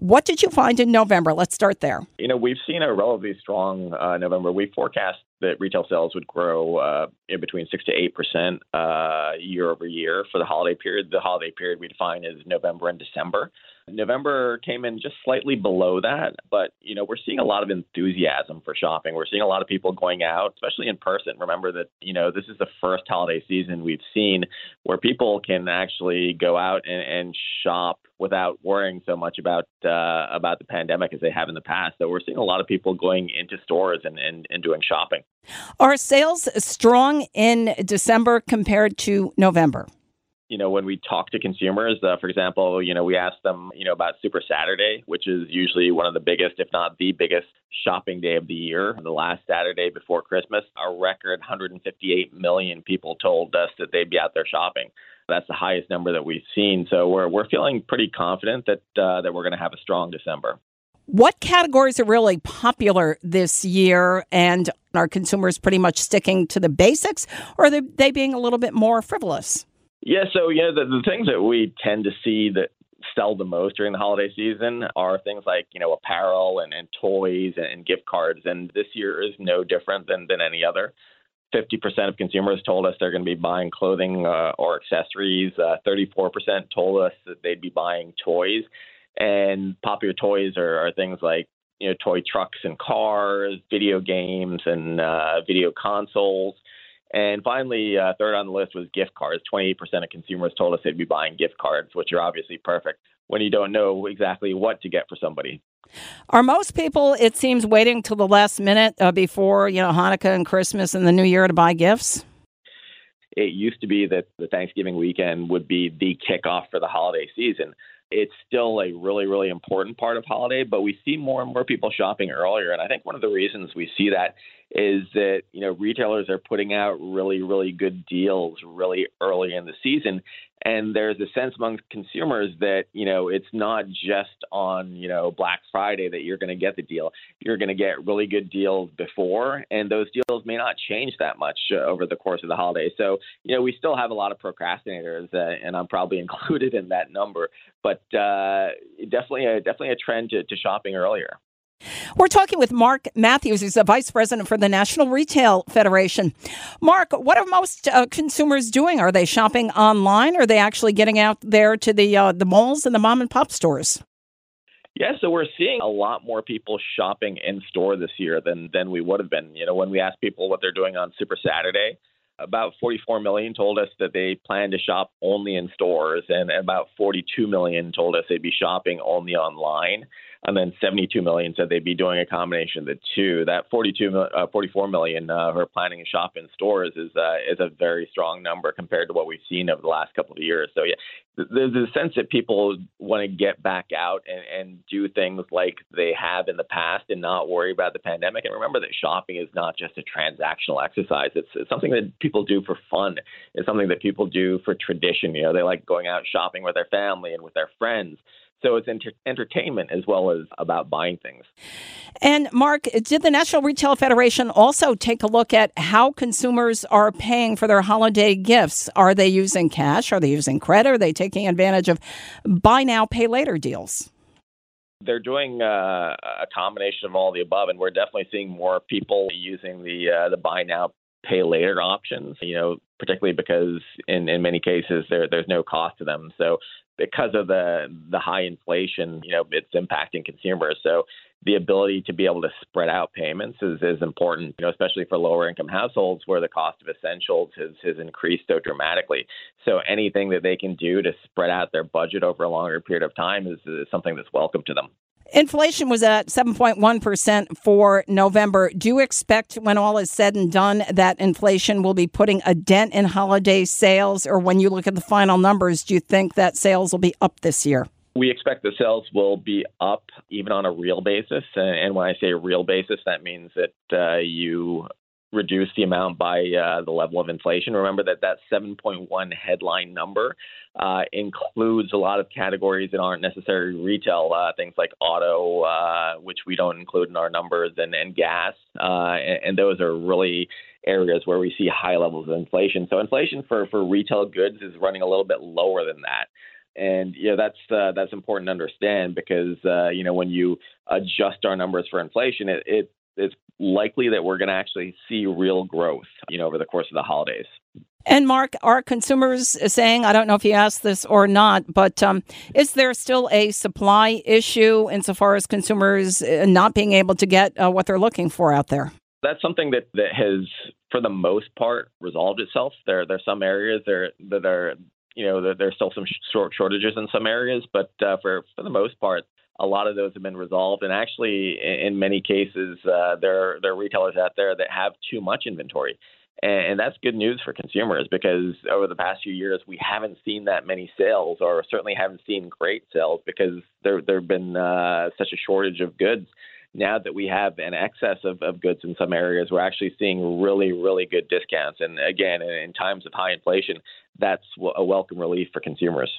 What did you find in November? Let's start there. You know, we've seen a relatively strong uh, November. We forecast that retail sales would grow uh, in between six to eight percent uh, year over year for the holiday period. The holiday period we define as November and December. November came in just slightly below that, but you know we're seeing a lot of enthusiasm for shopping. We're seeing a lot of people going out, especially in person. Remember that you know this is the first holiday season we've seen where people can actually go out and, and shop without worrying so much about uh, about the pandemic as they have in the past. So we're seeing a lot of people going into stores and, and, and doing shopping. Are sales strong in December compared to November? You know, when we talk to consumers, uh, for example, you know, we ask them, you know, about Super Saturday, which is usually one of the biggest, if not the biggest, shopping day of the year. The last Saturday before Christmas, a record 158 million people told us that they'd be out there shopping. That's the highest number that we've seen. So we're we're feeling pretty confident that uh, that we're going to have a strong December. What categories are really popular this year, and are consumers pretty much sticking to the basics, or are they, they being a little bit more frivolous? Yeah, so yeah, the, the things that we tend to see that sell the most during the holiday season are things like you know apparel and, and toys and, and gift cards, and this year is no different than than any other. 50% of consumers told us they're going to be buying clothing uh, or accessories. Uh, 34% told us that they'd be buying toys. And popular toys are, are things like you know toy trucks and cars, video games and uh, video consoles. And finally, uh, third on the list was gift cards. 28% of consumers told us they'd be buying gift cards, which are obviously perfect when you don't know exactly what to get for somebody. Are most people, it seems, waiting till the last minute uh, before you know Hanukkah and Christmas and the New Year to buy gifts? It used to be that the Thanksgiving weekend would be the kickoff for the holiday season. It's still a really, really important part of holiday, but we see more and more people shopping earlier. And I think one of the reasons we see that is that you know retailers are putting out really really good deals really early in the season and there's a sense among consumers that you know it's not just on you know black friday that you're going to get the deal. You're going to get really good deals before and those deals may not change that much uh, over the course of the holiday. So you know we still have a lot of procrastinators uh, and i'm probably included in that number. But uh, definitely a definitely a trend to, to shopping earlier we're talking with Mark Matthews, who's the vice president for the National Retail Federation. Mark, what are most uh, consumers doing? Are they shopping online? Or are they actually getting out there to the uh, the malls and the mom and pop stores? Yeah, so we're seeing a lot more people shopping in store this year than than we would have been. You know, when we asked people what they're doing on Super Saturday, about 44 million told us that they plan to shop only in stores, and about 42 million told us they'd be shopping only online and then 72 million said they'd be doing a combination of the two. That 42, uh, 44 million uh, are planning to shop in stores is uh, is a very strong number compared to what we've seen over the last couple of years. So yeah, there's a sense that people want to get back out and, and do things like they have in the past and not worry about the pandemic. And remember that shopping is not just a transactional exercise. It's, it's something that people do for fun. It's something that people do for tradition. You know, they like going out shopping with their family and with their friends. So it's enter- entertainment as well as about buying things. And Mark, did the National Retail Federation also take a look at how consumers are paying for their holiday gifts? Are they using cash? Are they using credit? Are they taking advantage of buy now, pay later deals? They're doing uh, a combination of all the above, and we're definitely seeing more people using the uh, the buy now, pay later options. You know, particularly because in in many cases there there's no cost to them. So because of the the high inflation, you know, it's impacting consumers. So the ability to be able to spread out payments is, is important, you know, especially for lower income households where the cost of essentials has, has increased so dramatically. So anything that they can do to spread out their budget over a longer period of time is, is something that's welcome to them. Inflation was at 7.1% for November. Do you expect, when all is said and done, that inflation will be putting a dent in holiday sales? Or when you look at the final numbers, do you think that sales will be up this year? We expect the sales will be up even on a real basis. And when I say real basis, that means that uh, you reduce the amount by uh, the level of inflation. Remember that that 7.1 headline number uh, includes a lot of categories that aren't necessarily retail, uh, things like auto, uh, which we don't include in our numbers, and, and gas. Uh, and, and, those are really areas where we see high levels of inflation. So inflation for, for retail goods is running a little bit lower than that and yeah, that's uh, that's important to understand because you know when you adjust our numbers for inflation, it, it it's likely that we're going to actually see real growth, you know, over the course of the holidays. And Mark, are consumers saying, I don't know if you asked this or not, but um, is there still a supply issue insofar as consumers uh, not being able to get uh, what they're looking for out there? That's something that, that has, for the most part, resolved itself. There, there are some areas there that are you know, there are still some short shortages in some areas, but uh, for for the most part, a lot of those have been resolved. And actually, in many cases, uh, there there are retailers out there that have too much inventory, and, that's good news for consumers because over the past few years, we haven't seen that many sales, or certainly haven't seen great sales because there there have been uh, such a shortage of goods now that we have an excess of, of goods in some areas, we're actually seeing really, really good discounts. And again, in, in times of high inflation, that's a welcome relief for consumers.